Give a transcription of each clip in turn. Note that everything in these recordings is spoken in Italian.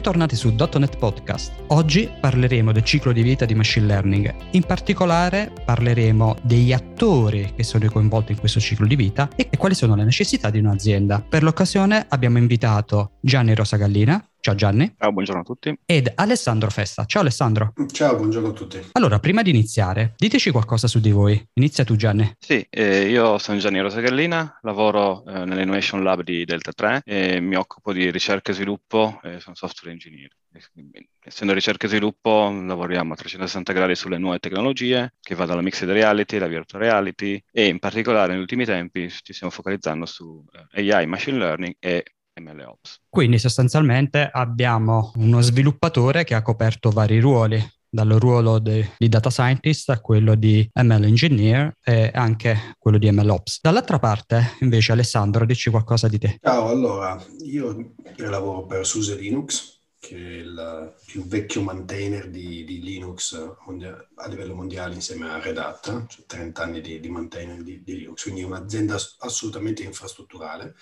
bentornati su .NET Podcast. Oggi parleremo del ciclo di vita di machine learning. In particolare parleremo degli attori che sono coinvolti in questo ciclo di vita e quali sono le necessità di un'azienda. Per l'occasione abbiamo invitato Gianni Rosagallina, Ciao Gianni. Ciao, buongiorno a tutti. Ed Alessandro Festa. Ciao Alessandro. Ciao, buongiorno a tutti. Allora, prima di iniziare, diteci qualcosa su di voi. Inizia tu Gianni. Sì, eh, io sono Gianni Rosagallina, lavoro eh, nell'Innovation Lab di Delta 3 e mi occupo di ricerca e sviluppo e sono software engineer. Essendo ricerca e sviluppo, lavoriamo a 360 gradi sulle nuove tecnologie, che va dalla mixed reality, la virtual reality e in particolare negli ultimi tempi ci stiamo focalizzando su eh, AI, machine learning e MLOps. Quindi sostanzialmente abbiamo uno sviluppatore che ha coperto vari ruoli, dal ruolo de, di data scientist a quello di ML engineer e anche quello di MLOps. Dall'altra parte, invece, Alessandro, dici qualcosa di te. Ciao, allora, io, io lavoro per SUSE Linux, che è il più vecchio maintainer di, di Linux mondia- a livello mondiale insieme a Red Hat, cioè 30 anni di, di maintainer di, di Linux, quindi un'azienda assolutamente infrastrutturale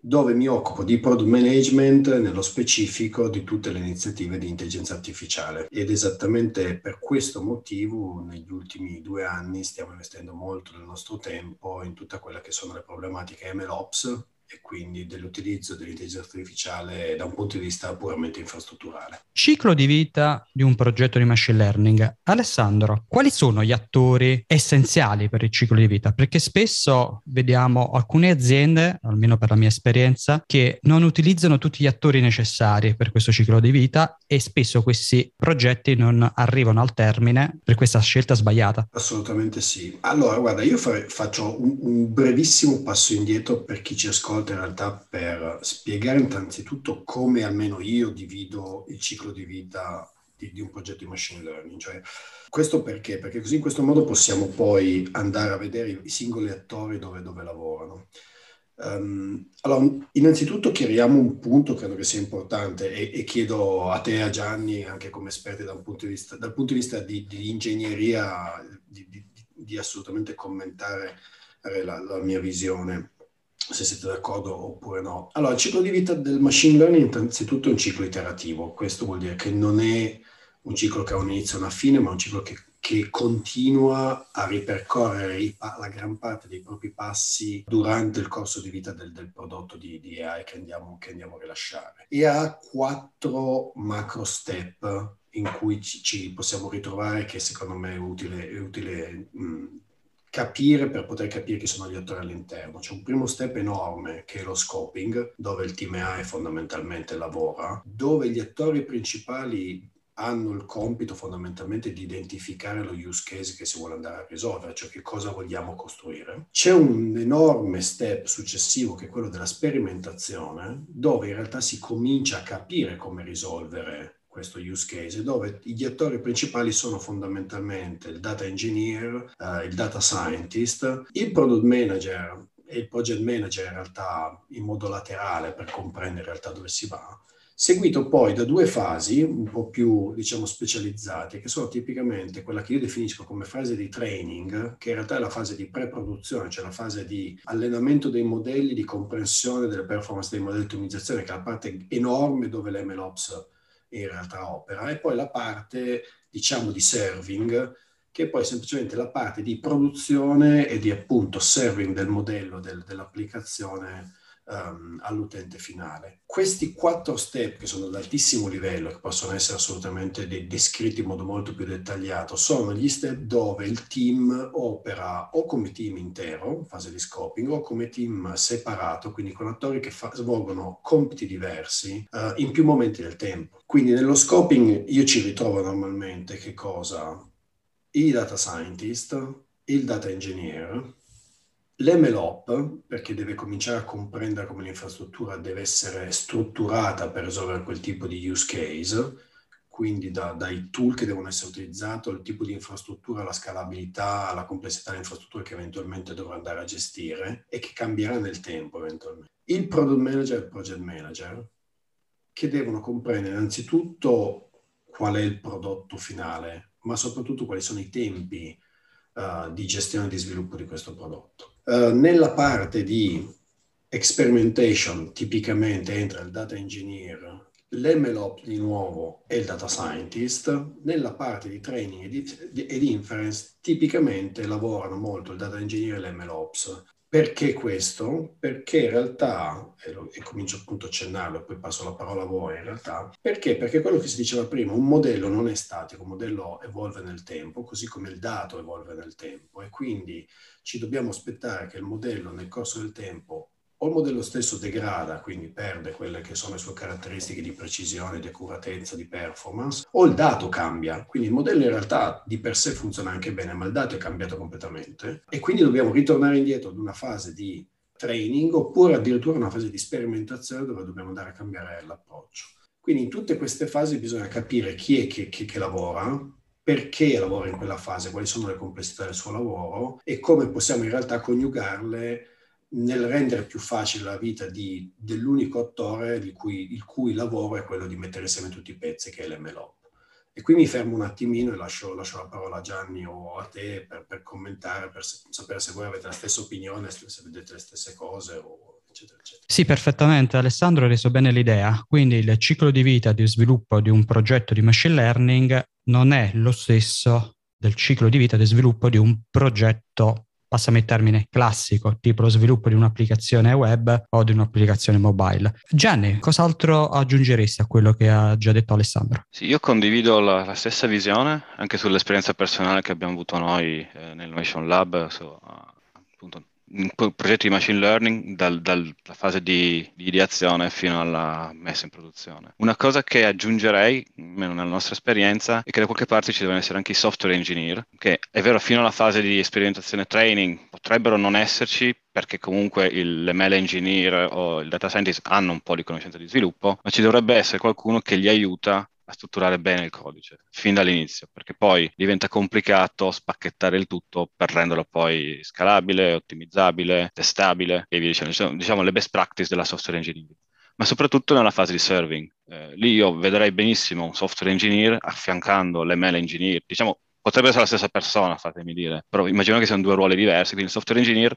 dove mi occupo di product management nello specifico di tutte le iniziative di intelligenza artificiale. Ed esattamente per questo motivo negli ultimi due anni stiamo investendo molto del nostro tempo in tutta quella che sono le problematiche MLOps e quindi dell'utilizzo dell'intelligenza artificiale da un punto di vista puramente infrastrutturale. Ciclo di vita di un progetto di machine learning. Alessandro, quali sono gli attori essenziali per il ciclo di vita? Perché spesso vediamo alcune aziende, almeno per la mia esperienza, che non utilizzano tutti gli attori necessari per questo ciclo di vita e spesso questi progetti non arrivano al termine per questa scelta sbagliata. Assolutamente sì. Allora, guarda, io faccio un, un brevissimo passo indietro per chi ci ascolta in realtà per spiegare innanzitutto come almeno io divido il ciclo di vita di, di, un progetto di machine learning. Cioè, questo perché? Perché così in questo modo possiamo poi andare a vedere i, singoli attori dove, dove lavorano. Um, allora, innanzitutto chiariamo un punto, credo che sia importante, e, e chiedo a te e a Gianni, anche come esperti dal punto di vista, punto di, vista di, di ingegneria, di, di, assolutamente commentare la, la mia visione se siete d'accordo oppure no. Allora, il ciclo di vita del machine learning innanzitutto è un ciclo iterativo, questo vuol dire che non è un ciclo che ha un inizio e una fine, ma un ciclo che, che continua a ripercorrere la gran parte dei propri passi durante il corso di vita del, del prodotto di, di AI che andiamo, che andiamo, a rilasciare. E ha quattro macro step in cui ci, ci possiamo ritrovare che secondo me è utile, è utile mh, capire per poter capire chi sono gli attori all'interno. C'è un primo step enorme che è lo scoping, dove il team AI fondamentalmente lavora, dove gli attori principali hanno il compito fondamentalmente di identificare lo use case che si vuole andare a risolvere, cioè che cosa vogliamo costruire. C'è un enorme step successivo che è quello della sperimentazione, dove in realtà si comincia a capire come risolvere questo use case, dove gli attori principali sono fondamentalmente il data engineer, uh, il data scientist, il product manager e il project manager in realtà in modo laterale per comprendere in realtà dove si va, seguito poi da due fasi un po' più, diciamo, specializzate, che sono tipicamente quella che io definisco come fase di training, che in realtà è la fase di pre-produzione, cioè la fase di allenamento dei modelli, di comprensione delle performance dei modelli di ottimizzazione, che è la parte enorme dove l'MLOps in realtà opera, e poi la parte, diciamo, di serving, che è poi semplicemente la parte di produzione e di appunto serving del modello del, dell'applicazione um, all'utente finale. Questi quattro step che sono ad altissimo livello, che possono essere assolutamente de- descritti in modo molto più dettagliato, sono gli step dove il team opera o come team intero, fase di scoping, o come team separato, quindi con attori che fa- svolgono compiti diversi uh, in più momenti del tempo. Quindi nello scoping io ci ritrovo normalmente che cosa? I data scientist, il data engineer, L'MLOP, perché deve cominciare a comprendere come l'infrastruttura deve essere strutturata per risolvere quel tipo di use case, quindi da, dai tool che devono essere utilizzati, il tipo di infrastruttura, la scalabilità, la complessità dell'infrastruttura che eventualmente dovrà andare a gestire e che cambierà nel tempo eventualmente. Il product manager e il project manager, che devono comprendere innanzitutto qual è il prodotto finale, ma soprattutto quali sono i tempi uh, di gestione e di sviluppo di questo prodotto. Uh, nella parte di experimentation tipicamente entra il data engineer l'MLOps di nuovo è il data scientist, nella parte di training e di, e di inference tipicamente lavorano molto il data engineer e l'MLOps. Perché questo? Perché in realtà, e, lo, e, comincio appunto a accennarlo e poi passo la parola a voi in realtà, perché? Perché quello che si diceva prima, un modello non è statico, un modello evolve nel tempo, così come il dato evolve nel tempo e quindi ci dobbiamo aspettare che il modello nel corso del tempo o il modello stesso degrada, quindi perde quelle che sono le sue caratteristiche di precisione, di accuratezza, di performance, o il dato cambia. Quindi il modello in realtà di per sé funziona anche bene, ma il dato è cambiato completamente e quindi dobbiamo ritornare indietro ad una fase di training oppure addirittura una fase di sperimentazione dove dobbiamo andare a cambiare l'approccio. Quindi in tutte queste fasi bisogna capire chi è che, che, che lavora, perché lavora in quella fase, quali sono le complessità del suo lavoro e come possiamo in realtà coniugarle nel rendere più facile la vita di, dell'unico attore cui, il cui lavoro è quello di mettere insieme tutti i pezzi, che è l'MLOP. E qui mi fermo un attimino e lascio, lascio la parola a Gianni o a te per, per commentare, per sapere se voi avete la stessa opinione, se vedete le stesse cose o eccetera, eccetera. Sì, perfettamente. Alessandro ha reso bene l'idea. Quindi il ciclo di vita di sviluppo di un progetto di machine learning non è lo stesso del ciclo di vita di sviluppo di un progetto passami il termine, classico, tipo lo sviluppo di un'applicazione web o di un'applicazione mobile. Gianni, cos'altro aggiungeresti a quello che ha già detto Alessandro? Sì, io condivido la, la stessa visione anche sull'esperienza personale che abbiamo avuto noi eh, nell'Innovation Lab, so, appunto progetti di machine learning dal, dalla fase di, di, ideazione fino alla messa in produzione. Una cosa che aggiungerei, almeno nella nostra esperienza, è che da qualche parte ci devono essere anche i software engineer, che è vero fino alla fase di sperimentazione training potrebbero non esserci perché comunque il, l'ML engineer o il data scientist hanno un po' di conoscenza di sviluppo, ma ci dovrebbe essere qualcuno che li aiuta a strutturare bene il codice fin dall'inizio, perché poi diventa complicato spacchettare il tutto per renderlo poi scalabile, ottimizzabile, testabile e via dicendo. Diciamo, diciamo le best practice della software engineering ma soprattutto nella fase di serving. Eh, lì io vedrei benissimo un software engineer affiancando l'ML engineer, diciamo potrebbe essere la stessa persona, fatemi dire, però immagino che siano due ruoli diversi, quindi il software engineer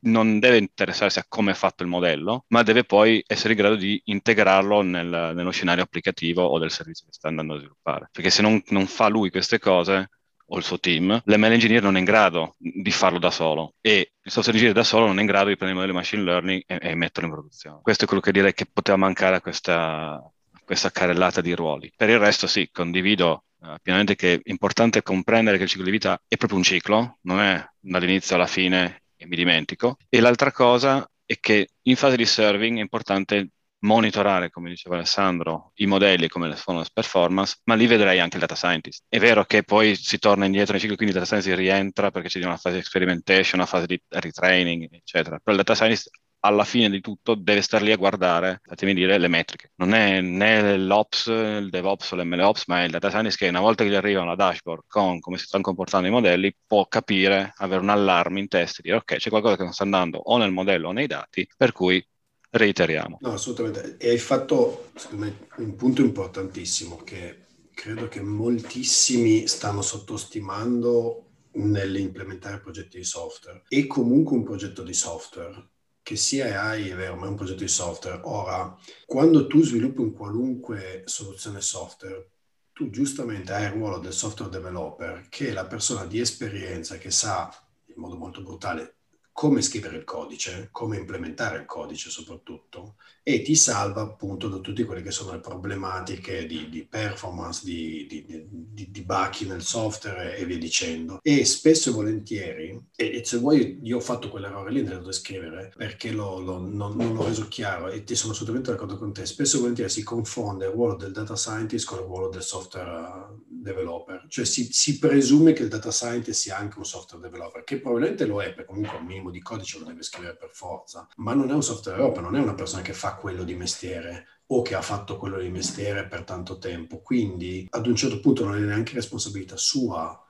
non deve interessarsi a come è fatto il modello, ma deve poi essere in grado di integrarlo nel, nello scenario applicativo o del servizio che sta andando a sviluppare. Perché se non, non fa lui queste cose, o il suo team, l'ML engineer non è in grado di farlo da solo e il software engineer da solo non è in grado di prendere il modello machine learning e, e metterlo in produzione. Questo è quello che direi che poteva mancare a questa, questa carrellata di ruoli. Per il resto sì, condivido uh, pienamente che è importante comprendere che il ciclo di vita è proprio un ciclo, non è dall'inizio alla fine e mi dimentico. E l'altra cosa è che in fase di serving è importante monitorare, come diceva Alessandro, i modelli come le le performance, ma lì vedrei anche il data scientist. È vero che poi si torna indietro nei cicli, quindi il data scientist rientra perché c'è una fase di experimentation, una fase di retraining, eccetera. Però il data scientist alla fine di tutto deve stare lì a guardare, fatemi dire, le metriche. Non è né l'Ops, il DevOps o l'MLOps, ma è il data scientist che una volta che gli arriva una dashboard con come si stanno comportando i modelli, può capire, avere un allarme in testa e dire ok, c'è qualcosa che non sta andando o nel modello o nei dati, per cui reiteriamo. No, assolutamente. E hai fatto, secondo me, un punto importantissimo che credo che moltissimi stanno sottostimando nell'implementare progetti di software. E comunque un progetto di software che sia AI è vero, ma è un progetto di software. Ora, quando tu sviluppi un qualunque soluzione software, tu giustamente hai il ruolo del software developer, che è la persona di esperienza che sa in modo molto brutale come scrivere il codice, come implementare il codice soprattutto, e ti salva appunto da tutte quelle che sono le problematiche di, di performance, di, di, di, di bacchi nel software e via dicendo. E spesso e volentieri, e, e se vuoi, io ho fatto quell'errore lì nel descrivere perché lo, lo, non, non, l'ho reso chiaro e ti sono assolutamente d'accordo con te, spesso e volentieri si confonde il ruolo del data scientist con il ruolo del software developer, cioè si, si presume che il data scientist sia anche un software developer, che probabilmente lo è, perché comunque un minimo di codice lo deve scrivere per forza, ma non è un software developer, non è una persona che fa quello di mestiere o che ha fatto quello di mestiere per tanto tempo. Quindi ad un certo punto non è neanche responsabilità sua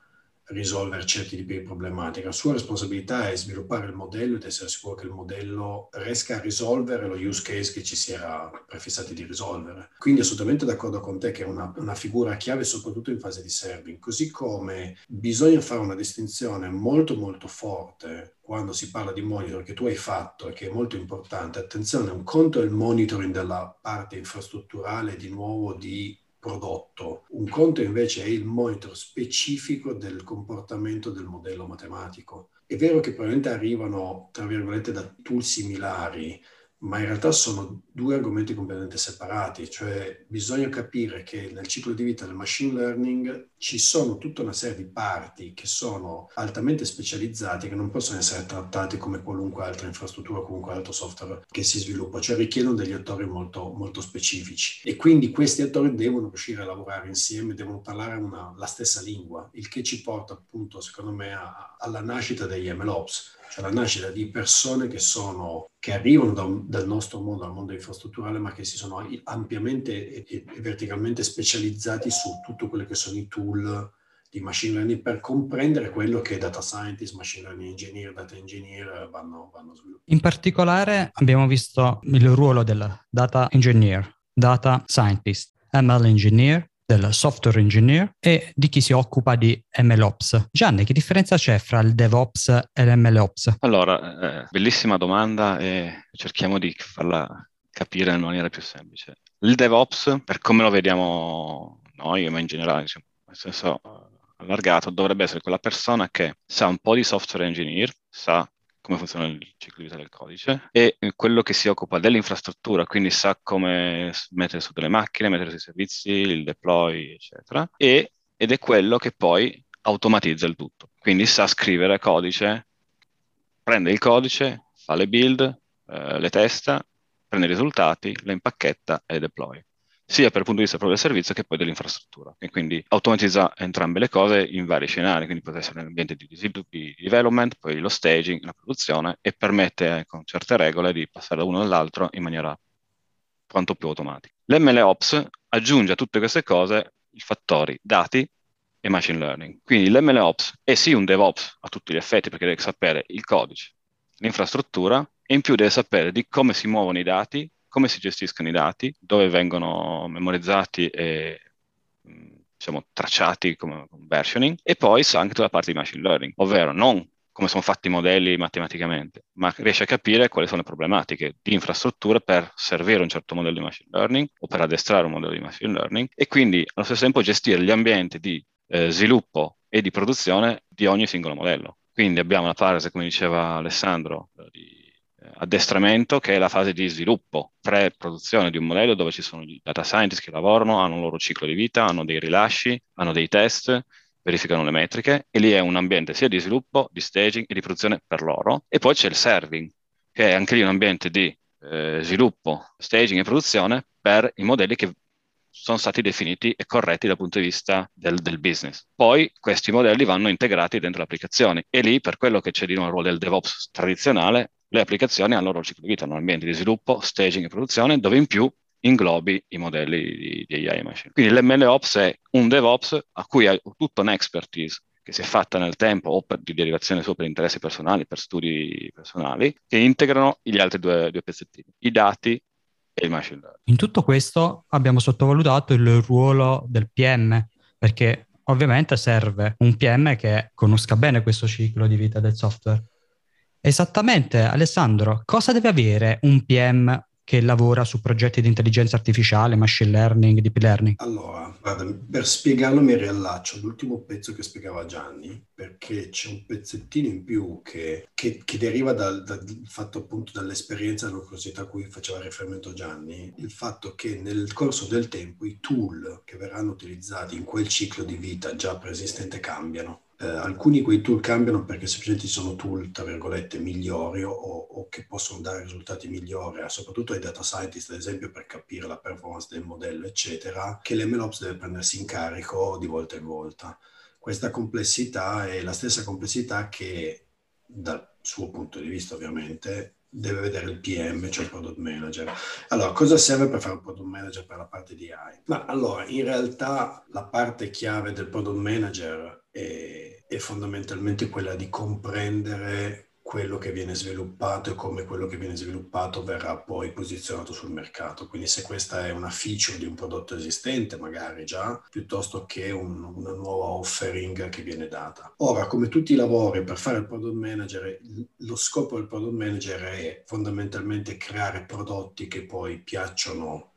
risolvere certi tipi di problematica. La sua responsabilità è sviluppare il modello ed essere sicuro che il modello riesca a risolvere lo use case che ci si era prefissati di risolvere. Quindi assolutamente d'accordo con te che è una, una figura chiave soprattutto in fase di serving, così come bisogna fare una distinzione molto molto forte quando si parla di monitor che tu hai fatto e che è molto importante. Attenzione, un conto è il monitoring della parte infrastrutturale di nuovo di prodotto. Un conto invece è il monitor specifico del comportamento del modello matematico. È vero che probabilmente arrivano, tra virgolette, da tool similari, ma in realtà sono due argomenti completamente separati, cioè bisogna capire che nel ciclo di vita del machine learning ci sono tutta una serie di parti che sono altamente specializzate che non possono essere trattate come qualunque altra infrastruttura qualunque altro software che si sviluppa, cioè richiedono degli attori molto, molto specifici. E quindi questi attori devono riuscire a lavorare insieme, devono parlare una, la stessa lingua, il che ci porta appunto secondo me a, alla nascita degli MLOps cioè la nascita di persone che, sono, che arrivano da, dal nostro mondo, dal mondo infrastrutturale, ma che si sono ampiamente e, e, verticalmente specializzati su tutto quello che sono i tool di machine learning per comprendere quello che data scientist, machine learning engineer, data engineer vanno, vanno a sviluppare. In particolare abbiamo visto il ruolo del data engineer, data scientist, ML engineer del software engineer e di chi si occupa di MLOps. Gianni, che differenza c'è fra il DevOps e l'MLOps? Allora, eh, bellissima domanda e cerchiamo di farla capire in maniera più semplice. Il DevOps, per come lo vediamo noi, ma in generale, diciamo, nel senso eh, allargato, dovrebbe essere quella persona che sa un po' di software engineer, sa come funziona il ciclo di vita del codice e quello che si occupa dell'infrastruttura, quindi sa come mettere su delle macchine, mettere sui servizi, il deploy, eccetera, e, ed è quello che poi automatizza il tutto. Quindi sa scrivere codice, prende il codice, fa le build, eh, le testa, prende i risultati, le impacchetta e deploy sia per il punto di vista proprio del servizio che poi dell'infrastruttura. E quindi automatizza entrambe le cose in vari scenari, quindi può essere nell'ambiente di, di development, poi lo staging, la produzione e permette con certe regole di passare da uno all'altro in maniera quanto più automatica. L'MLOps aggiunge a tutte queste cose i fattori dati e machine learning. Quindi l'MLOps è sì un DevOps a tutti gli effetti perché deve sapere il codice, l'infrastruttura e in più deve sapere di come si muovono i dati come si gestiscono i dati, dove vengono memorizzati e diciamo, tracciati come versioning, e poi sa anche tutta la parte di machine learning, ovvero non come sono fatti i modelli matematicamente, ma riesce a capire quali sono le problematiche di infrastruttura per servire un certo modello di machine learning o per addestrare un modello di machine learning e quindi allo stesso tempo gestire gli ambienti di eh, sviluppo e di produzione di ogni singolo modello. Quindi abbiamo la fase, come diceva Alessandro, di addestramento che è la fase di sviluppo, pre-produzione di un modello dove ci sono i data scientist che lavorano, hanno un loro ciclo di vita, hanno dei rilasci, hanno dei test, verificano le metriche e lì è un ambiente sia di sviluppo, di staging e di produzione per loro. E poi c'è il serving, che è anche lì un ambiente di eh, sviluppo, staging e produzione per i modelli che sono stati definiti e corretti dal punto di vista del, del, business. Poi questi modelli vanno integrati dentro le applicazioni e lì per quello che c'è di nuovo il ruolo del DevOps tradizionale le applicazioni hanno il loro ciclo di vita, hanno ambiente di sviluppo, staging e produzione, dove in più inglobi i modelli di, di AI machine. Quindi l'MLOps è un DevOps a cui hai tutta un'expertise che si è fatta nel tempo o per, di derivazione solo per interessi personali, per studi personali, che integrano gli altri due, due pezzettini, i dati e il machine learning. In tutto questo abbiamo sottovalutato il ruolo del PM, perché ovviamente serve un PM che conosca bene questo ciclo di vita del software Esattamente, Alessandro, cosa deve avere un PM che lavora su progetti di intelligenza artificiale, machine learning, deep learning? Allora, guarda, per spiegarlo mi riallaccio all'ultimo pezzo che spiegava Gianni, perché c'è un pezzettino in più che, che, che deriva dal, dal, fatto appunto dall'esperienza, dalla curiosità a cui faceva riferimento Gianni, il fatto che nel corso del tempo i tool che verranno utilizzati in quel ciclo di vita già preesistente cambiano eh, alcuni di quei tool cambiano perché semplicemente sono tool, tra virgolette, migliori o, o, che possono dare risultati migliori, soprattutto ai data scientist, ad esempio, per capire la performance del modello, eccetera, che l'MLOps deve prendersi in carico di volta in volta. Questa complessità è la stessa complessità che, dal suo punto di vista ovviamente, deve vedere il PM, cioè il product manager. Allora, cosa serve per fare un product manager per la parte di AI? Ma allora, in realtà la parte chiave del product manager è, è fondamentalmente quella di comprendere quello che viene sviluppato e come quello che viene sviluppato verrà poi posizionato sul mercato. Quindi se questa è una feature di un prodotto esistente, magari già, piuttosto che un, una nuova offering che viene data. Ora, come tutti i lavori per fare il product manager, lo scopo del product manager è fondamentalmente creare prodotti che poi piacciono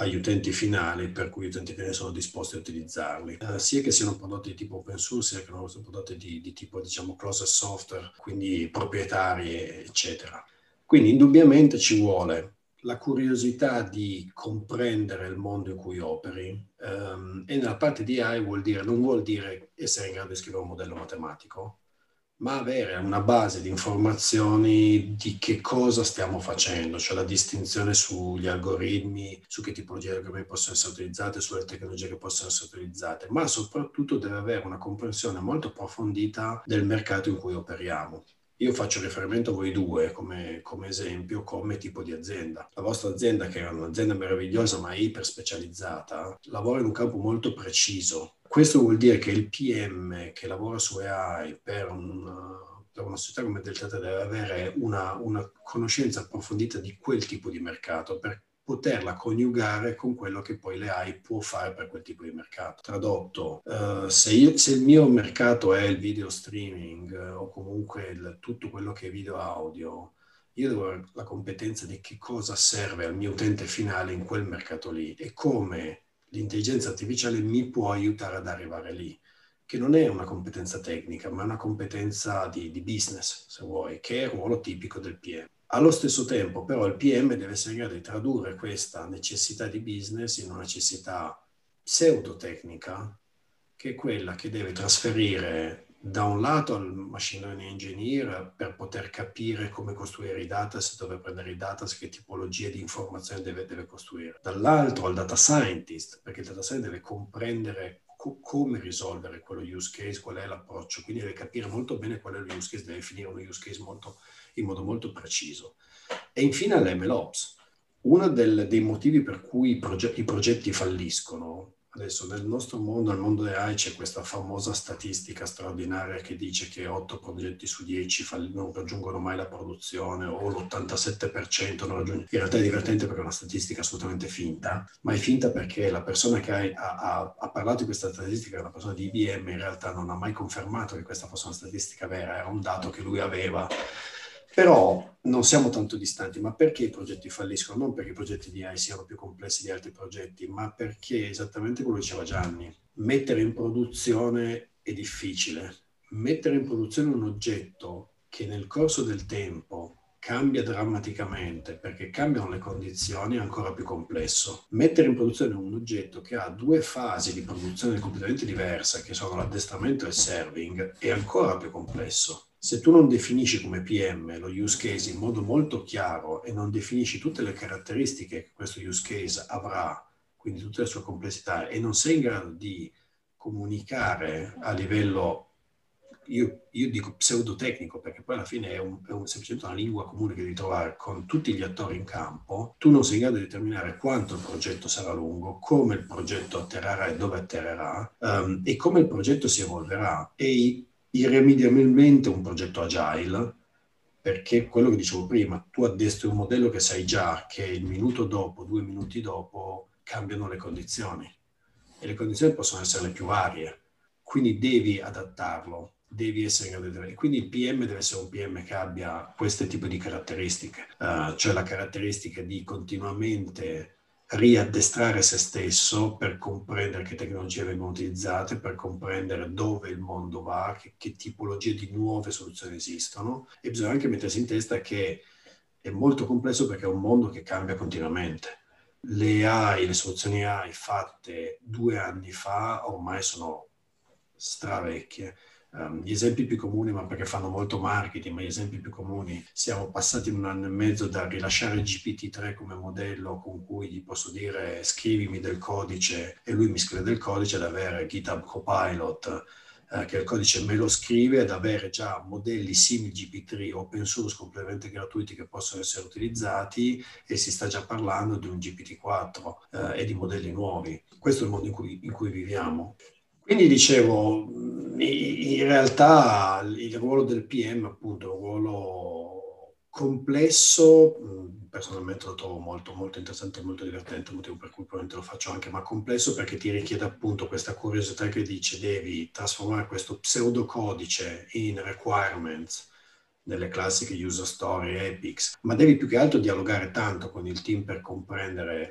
agli utenti finali per cui gli utenti finali sono disposti a utilizzarli, eh, sia che siano prodotti di tipo open source, sia che siano prodotti di, di tipo diciamo closed software, quindi proprietari eccetera. Quindi indubbiamente ci vuole la curiosità di comprendere il mondo in cui operi um, e nella parte di AI vuol dire, non vuol dire essere in grado di scrivere un modello matematico, ma avere una base di informazioni di che cosa stiamo facendo, cioè la distinzione sugli algoritmi, su che tipologie di algoritmi possono essere utilizzate, sulle tecnologie che possono essere utilizzate, ma soprattutto deve avere una comprensione molto approfondita del mercato in cui operiamo. Io faccio riferimento a voi due come, come, esempio, come tipo di azienda. La vostra azienda, che è un'azienda meravigliosa ma iper specializzata, lavora in un campo molto preciso questo vuol dire che il PM che lavora su AI per, un, per una società come Delta deve avere una, una, conoscenza approfondita di quel tipo di mercato per poterla coniugare con quello che poi l'AI può fare per quel tipo di mercato. Tradotto, uh, se, io, se, il mio mercato è il video streaming uh, o comunque il, tutto quello che è video audio, io devo avere la competenza di che cosa serve al mio utente finale in quel mercato lì e come l'intelligenza artificiale mi può aiutare ad arrivare lì, che non è una competenza tecnica, ma è una competenza di, di business, se vuoi, che è il ruolo tipico del PM. Allo stesso tempo, però, il PM deve essere in grado di tradurre questa necessità di business in una necessità pseudotecnica, che è quella che deve trasferire da un lato al machine learning engineer per poter capire come costruire i data, se dove prendere i data, che tipologie di informazioni deve, deve costruire. Dall'altro al data scientist, perché il data scientist deve comprendere co- come risolvere quello use case, qual è l'approccio, quindi deve capire molto bene qual è lo use case, deve definire uno use case molto, in modo molto preciso. E infine all'MLOps. Uno del, dei motivi per cui i, proge- i progetti falliscono Adesso nel nostro mondo, nel mondo AI, c'è questa famosa statistica straordinaria che dice che 8 progetti su 10 non raggiungono mai la produzione o l'87% non raggiunge. In realtà è divertente perché è una statistica assolutamente finta, ma è finta perché la persona che ha, ha, ha parlato di questa statistica, la persona di IBM, in realtà non ha mai confermato che questa fosse una statistica vera, era un dato che lui aveva però non siamo tanto distanti, ma perché i progetti falliscono? Non perché i progetti di AI siano più complessi di altri progetti, ma perché esattamente come diceva Gianni, mettere in produzione è difficile. Mettere in produzione un oggetto che nel corso del tempo cambia drammaticamente perché cambiano le condizioni è ancora più complesso. Mettere in produzione un oggetto che ha due fasi di produzione completamente diverse, che sono l'addestramento e il serving, è ancora più complesso se tu non definisci come PM lo use case in modo molto chiaro e non definisci tutte le caratteristiche che questo use case avrà, quindi tutte le sue complessità, e non sei in grado di comunicare a livello, io, io dico pseudotecnico, perché poi alla fine è, un, è un, semplicemente una lingua comune che devi trovare con tutti gli attori in campo, tu non sei in grado di determinare quanto il progetto sarà lungo, come il progetto atterrerà e dove atterrerà, um, e come il progetto si evolverà. E irrimediabilmente un progetto agile, perché quello che dicevo prima, tu addestri un modello che sai già che il minuto dopo, due minuti dopo, cambiano le condizioni. E le condizioni possono essere le più varie. Quindi devi adattarlo, devi essere in grado di... Quindi il PM deve essere un PM che abbia questo tipo di caratteristiche, uh, cioè la caratteristica di continuamente riaddestrare se stesso per comprendere che tecnologie vengono utilizzate, per comprendere dove il mondo va, che, che tipologie di nuove soluzioni esistono. E bisogna anche mettersi in testa che è molto complesso perché è un mondo che cambia continuamente. Le AI, le soluzioni AI fatte due anni fa ormai sono stravecchie Um, gli esempi più comuni, ma perché fanno molto marketing, ma gli esempi più comuni, siamo passati un anno e mezzo da rilasciare GPT-3 come modello con cui gli posso dire scrivimi del codice e lui mi scrive del codice, ad avere GitHub Copilot eh, che il codice me lo scrive, ad avere già modelli simili GPT-3 open source completamente gratuiti che possono essere utilizzati e si sta già parlando di un GPT-4 eh, e di modelli nuovi. Questo è il mondo in cui, in cui viviamo. Quindi dicevo, in realtà il ruolo del PM appunto è un ruolo complesso, personalmente lo trovo molto, molto interessante e molto divertente, motivo per cui probabilmente lo faccio anche, ma complesso perché ti richiede appunto questa curiosità che dice devi trasformare questo pseudocodice in requirements delle classiche user story, epics, ma devi più che altro dialogare tanto con il team per comprendere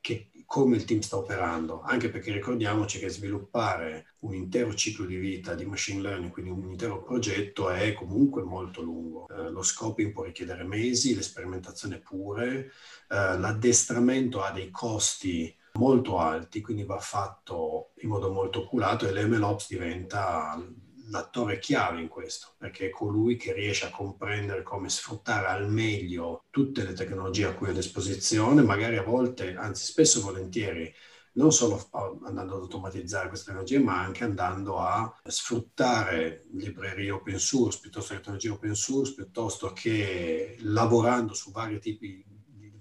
che, come il team sta operando, anche perché ricordiamoci che sviluppare un intero ciclo di vita di machine learning, quindi un intero progetto, è comunque molto lungo. Eh, lo scoping può richiedere mesi, l'esperimentazione pure, eh, l'addestramento ha dei costi molto alti, quindi va fatto in modo molto oculato e l'MLOps diventa l'attore chiave in questo, perché è colui che riesce a comprendere come sfruttare al meglio tutte le tecnologie a cui a disposizione, magari a volte, anzi spesso e volentieri, non solo andando ad automatizzare queste tecnologie, ma anche andando a sfruttare librerie open source piuttosto che tecnologie open source, piuttosto che lavorando su vari tipi di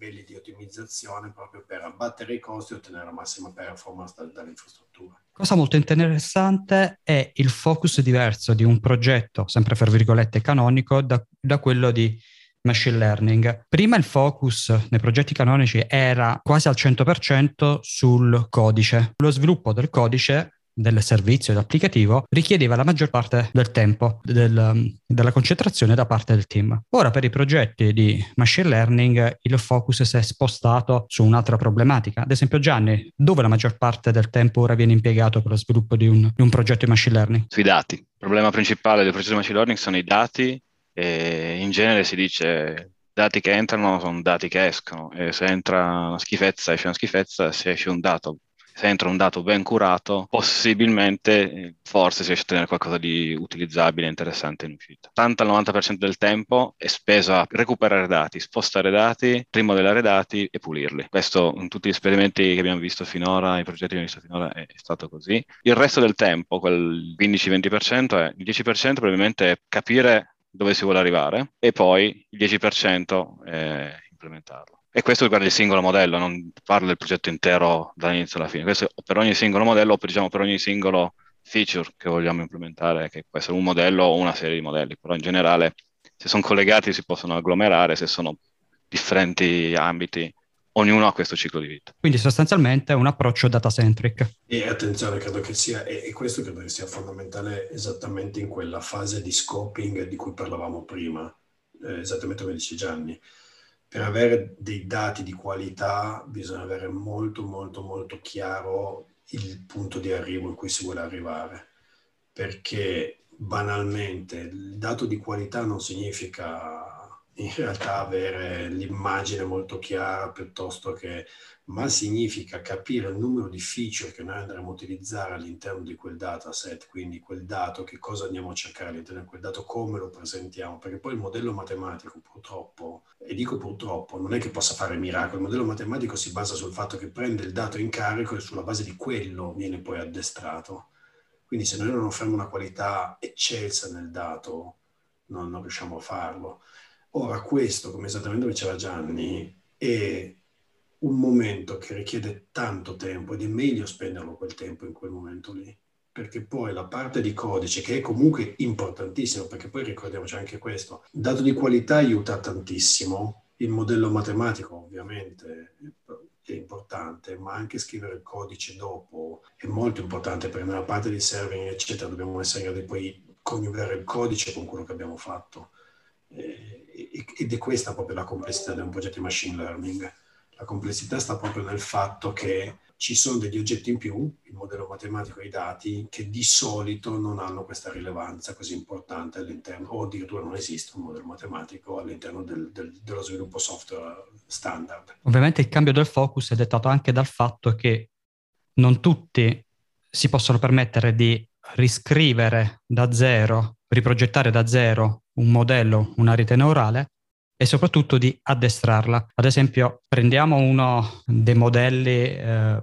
livelli di ottimizzazione proprio per abbattere i costi e ottenere la massima performance dall'infrastruttura. Cosa molto interessante è il focus diverso di un progetto, sempre fra virgolette canonico, da, da quello di machine learning. Prima il focus nei progetti canonici era quasi al 100% sul codice. Lo sviluppo del codice del servizio applicativo richiedeva la maggior parte del tempo del, della concentrazione da parte del team. Ora per i progetti di machine learning il focus si è spostato su un'altra problematica. Ad esempio Gianni, dove la maggior parte del tempo ora viene impiegato per lo sviluppo di un, di un progetto di machine learning? Sui dati. Il problema principale del progetto di machine learning sono i dati e in genere si dice dati che entrano sono dati che escono e se entra una schifezza esce una schifezza, se esce un dato se entra un dato ben curato, possibilmente eh, forse si riesce a ottenere qualcosa di utilizzabile e interessante in uscita. 80-90% del tempo è speso a recuperare dati, spostare dati, rimodellare dati e pulirli. Questo in tutti gli esperimenti che abbiamo visto finora, i progetti che abbiamo visto finora è, stato così. Il resto del tempo, quel 15-20%, è il 10% probabilmente è capire dove si vuole arrivare e poi il 10% è implementarlo. E questo riguarda il singolo modello, non parlo del progetto intero dall'inizio alla fine. Questo per ogni singolo modello o per, diciamo, per ogni singolo feature che vogliamo implementare, che può essere un modello o una serie di modelli, però in generale se sono collegati si possono agglomerare, se sono differenti ambiti, ognuno ha questo ciclo di vita. Quindi sostanzialmente è un approccio data-centric. E attenzione, credo che sia, e, questo credo che sia fondamentale esattamente in quella fase di scoping di cui parlavamo prima, eh, esattamente come dice Gianni per avere dei dati di qualità bisogna avere molto, molto, molto chiaro il punto di arrivo in cui si vuole arrivare, perché banalmente il dato di qualità non significa in realtà avere l'immagine molto chiara piuttosto che, ma significa capire il numero di feature che noi andremo a utilizzare all'interno di quel dataset, quindi quel dato, che cosa andiamo a cercare all'interno di quel dato, come lo presentiamo, perché poi il modello matematico purtroppo, e dico purtroppo, non è che possa fare miracoli, il modello matematico si basa sul fatto che prende il dato in carico e sulla base di quello viene poi addestrato. Quindi se noi non offriamo una qualità eccelsa nel dato, non, non riusciamo a farlo. Ora, questo, come esattamente diceva Gianni, è un momento che richiede tanto tempo ed è meglio spenderlo quel tempo in quel momento lì, perché poi la parte di codice, che è comunque importantissimo, perché poi ricordiamoci anche questo, dato di qualità aiuta tantissimo, il modello matematico ovviamente è importante, ma anche scrivere il codice dopo è molto importante perché nella parte di serving, eccetera, dobbiamo essere in grado di poi coniugare il codice con quello che abbiamo fatto. Eh, ed è questa proprio la complessità di un progetto di machine learning. La complessità sta proprio nel fatto che ci sono degli oggetti in più, il modello matematico e i dati, che di solito non hanno questa rilevanza così importante all'interno, o addirittura non esiste un modello matematico all'interno del, del, dello sviluppo software standard. Ovviamente il cambio del focus è dettato anche dal fatto che non tutti si possono permettere di riscrivere da zero, riprogettare da zero un modello, una rete neurale e soprattutto di addestrarla. Ad esempio, prendiamo uno dei modelli eh,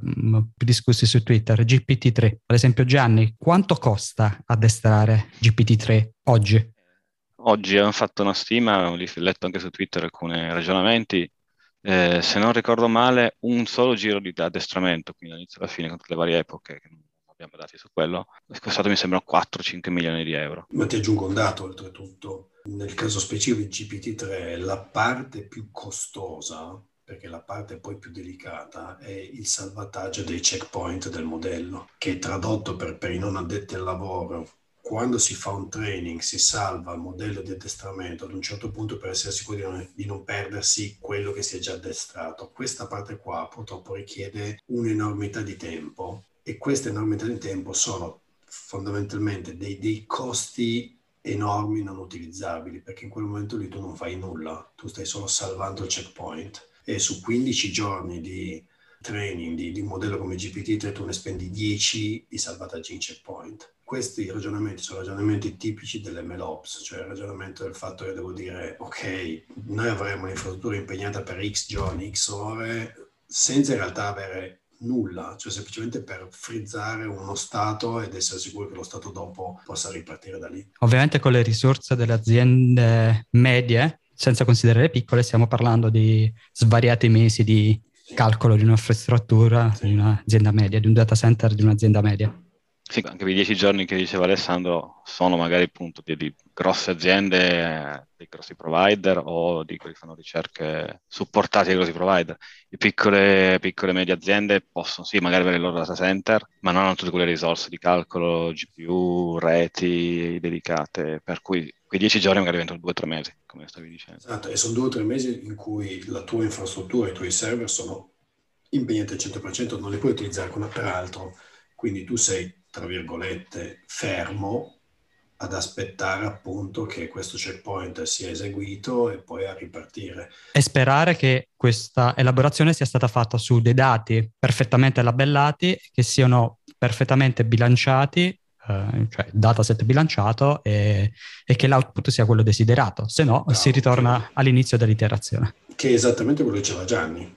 discussi su Twitter, GPT-3. Ad esempio, Gianni, quanto costa addestrare GPT-3 oggi? Oggi hanno fatto una stima, ho letto anche su Twitter alcuni ragionamenti. Eh, se non ricordo male, un solo giro di addestramento, quindi dall'inizio alla fine, con tutte le varie epoche, abbiamo dati su quello, è costato mi sembra 4-5 milioni di euro. Ma ti aggiungo un dato oltretutto, nel caso specifico di GPT-3 la parte più costosa perché la parte poi più delicata è il salvataggio dei checkpoint del modello, che tradotto per, per i non addetti al lavoro quando si fa un training, si salva il modello di addestramento ad un certo punto per essere sicuri di non, di non, perdersi quello che si è già addestrato. Questa parte qua purtroppo richiede un'enormità di tempo e questa enormità di tempo sono fondamentalmente dei, dei costi enormi non utilizzabili perché in quel momento lì tu non fai nulla, tu stai solo salvando il checkpoint e su 15 giorni di training di, di un modello come GPT-3 tu ne spendi 10 di salvataggi in checkpoint. Questi ragionamenti sono ragionamenti tipici dell'MLOps, cioè il ragionamento del fatto che devo dire ok, noi avremo un'infrastruttura impegnata per X giorni, X ore, senza in realtà avere nulla, cioè semplicemente per frizzare uno Stato ed essere sicuro che lo Stato dopo possa ripartire da lì. Ovviamente con le risorse delle aziende medie senza considerare le piccole, stiamo parlando di svariati mesi di calcolo di un'infrastruttura di un'azienda media, di un data center di un'azienda media. Sì, anche per i dieci giorni che diceva Alessandro sono magari appunto di, di grosse aziende, dei grossi provider o di quelli che fanno ricerche supportate dai grossi provider. Le piccole, piccole e medie aziende possono sì magari avere il loro data center, ma non hanno tutte quelle risorse di calcolo, GPU, reti dedicate, per cui quei dieci giorni magari diventano due o tre mesi, come stavi dicendo. Esatto, e sono due o tre mesi in cui la tua infrastruttura, i tuoi server sono impegnati al 100%, non li puoi utilizzare con altro, quindi tu sei tra virgolette, fermo ad aspettare appunto che questo checkpoint sia eseguito e poi a ripartire. E sperare che questa elaborazione sia stata fatta su dei dati perfettamente labellati, che siano perfettamente bilanciati, eh, cioè dataset bilanciato e, e, che l'output sia quello desiderato, se no Bravo, si ritorna che, all'inizio dell'iterazione. Che è esattamente quello che diceva Gianni,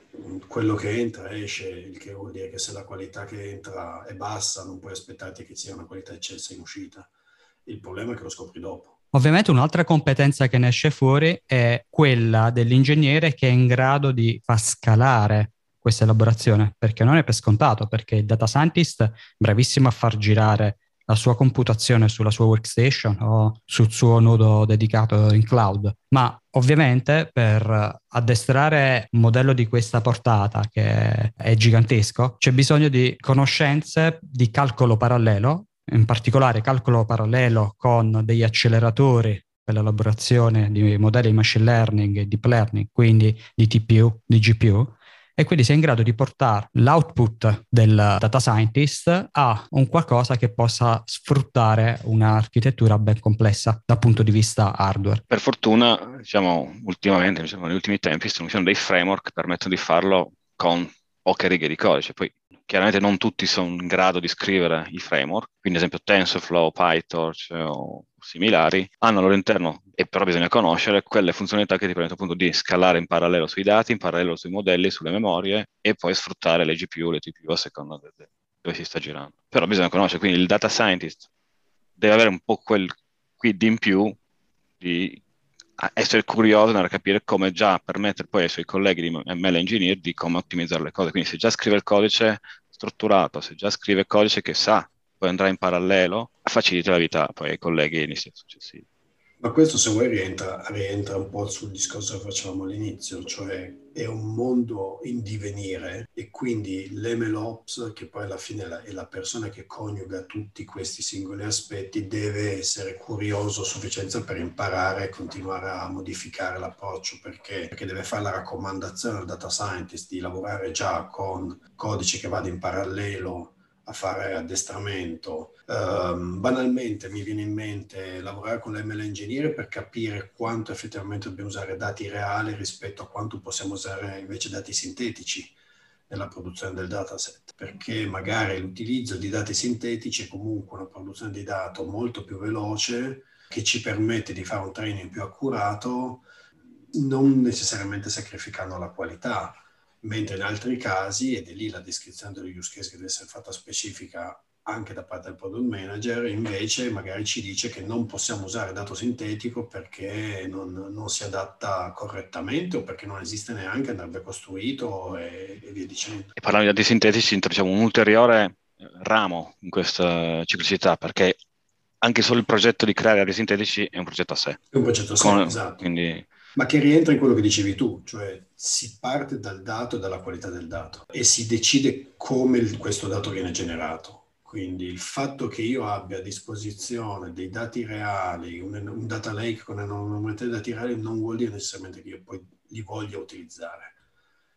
quello che entra esce, il che vuol dire che se la qualità che entra è bassa non puoi aspettarti che sia una qualità eccelsa in uscita. Il problema è che lo scopri dopo. Ovviamente un'altra competenza che ne esce fuori è quella dell'ingegnere che è in grado di far scalare questa elaborazione, perché non è per scontato, perché il data scientist è bravissimo a far girare la sua computazione sulla sua workstation o sul suo nodo dedicato in cloud. Ma ovviamente per addestrare un modello di questa portata, che è gigantesco, c'è bisogno di conoscenze di calcolo parallelo, in particolare calcolo parallelo con degli acceleratori per l'elaborazione di modelli di machine learning e deep learning, quindi di TPU, di GPU, e quindi sei in grado di portare l'output del data scientist a un qualcosa che possa sfruttare un'architettura ben complessa dal punto di vista hardware. Per fortuna, diciamo, ultimamente, diciamo, negli ultimi tempi, ci sono dei framework che permettono di farlo con poche righe di codice. Poi chiaramente non tutti sono in grado di scrivere i framework, quindi ad esempio TensorFlow, PyTorch o similari, hanno al loro interno, e però bisogna conoscere, quelle funzionalità che ti permettono appunto di scalare in parallelo sui dati, in parallelo sui modelli, sulle memorie e poi sfruttare le GPU, le TPU a seconda de- dove si sta girando. Però bisogna conoscere, quindi il data scientist deve avere un po' quel quid in più di essere curioso nel capire come già permettere poi ai suoi colleghi di ML engineer di come ottimizzare le cose. Quindi se già scrive il codice strutturato, se già scrive codice che sa poi andrà in parallelo, facilita la vita poi ai colleghi nei step successivi. Ma questo se vuoi rientra, rientra un po' sul discorso che facevamo all'inizio, cioè è un mondo in divenire e quindi l'MLOps, che poi alla fine è la persona che coniuga tutti questi singoli aspetti, deve essere curioso a sufficienza per imparare e continuare a modificare l'approccio, perché, perché deve fare la raccomandazione al data scientist di lavorare già con codice che vada in parallelo a fare addestramento. Um, banalmente mi viene in mente lavorare con l'ML Engineer per capire quanto effettivamente dobbiamo usare dati reali rispetto a quanto possiamo usare invece dati sintetici nella produzione del dataset, perché magari l'utilizzo di dati sintetici è comunque una produzione di dato molto più veloce che ci permette di fare un training più accurato, non necessariamente sacrificando la qualità, mentre in altri casi, ed è lì la descrizione degli use case che deve essere fatta specifica anche da parte del product manager, invece magari ci dice che non possiamo usare dato sintetico perché non, non si adatta correttamente o perché non esiste neanche, andrebbe costruito e, e via dicendo. E parlando di dati sintetici, introduciamo un ulteriore ramo in questa ciclicità perché anche solo il progetto di creare aerei sintetici è un progetto a sé. È un progetto a sé, Con, esatto. Quindi... Ma che rientra in quello che dicevi tu, cioè si parte dal dato e dalla qualità del dato e si decide come questo dato viene generato. Quindi il fatto che io abbia a disposizione dei dati reali, un, un data lake con di dati reali non vuol dire necessariamente che io poi li voglia utilizzare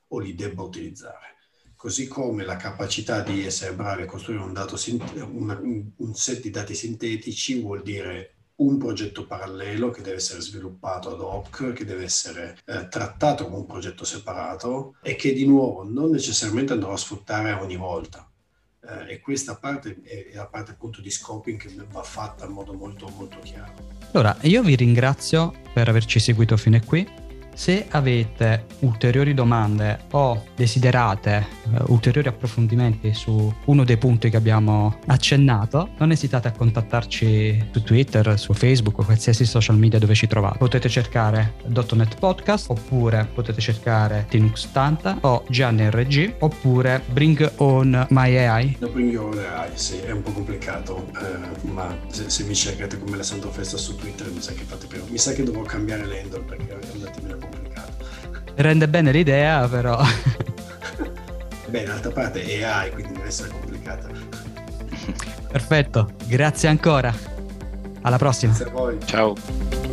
o li debba utilizzare così come la capacità di essere bravi a costruire un, dato, un, un set di dati sintetici vuol dire un progetto parallelo che deve essere sviluppato ad hoc, che deve essere eh, trattato come un progetto separato e che di nuovo non necessariamente andrò a sfruttare ogni volta. Eh, e questa parte è, la parte appunto di scoping che va fatta in modo molto molto chiaro. Allora, io vi ringrazio per averci seguito fino a qui. Se avete ulteriori domande o desiderate uh, ulteriori approfondimenti su uno dei punti che abbiamo accennato, non esitate a contattarci su Twitter, su Facebook o qualsiasi social media dove ci trovate. Potete cercare .NET Podcast oppure potete cercare Linux Tanta o Gianni RG oppure Bring On My AI. No, Bring On AI, sì, è un po' complicato, eh, ma se, se, mi cercate come Alessandro Festa su Twitter mi sa che fate prima. Mi sa che dovrò cambiare l'handle perché è un attimino Rende bene l'idea, però. Beh, d'altra parte è AI, quindi deve essere complicata. Perfetto, grazie ancora. Alla prossima. Grazie a voi. Ciao.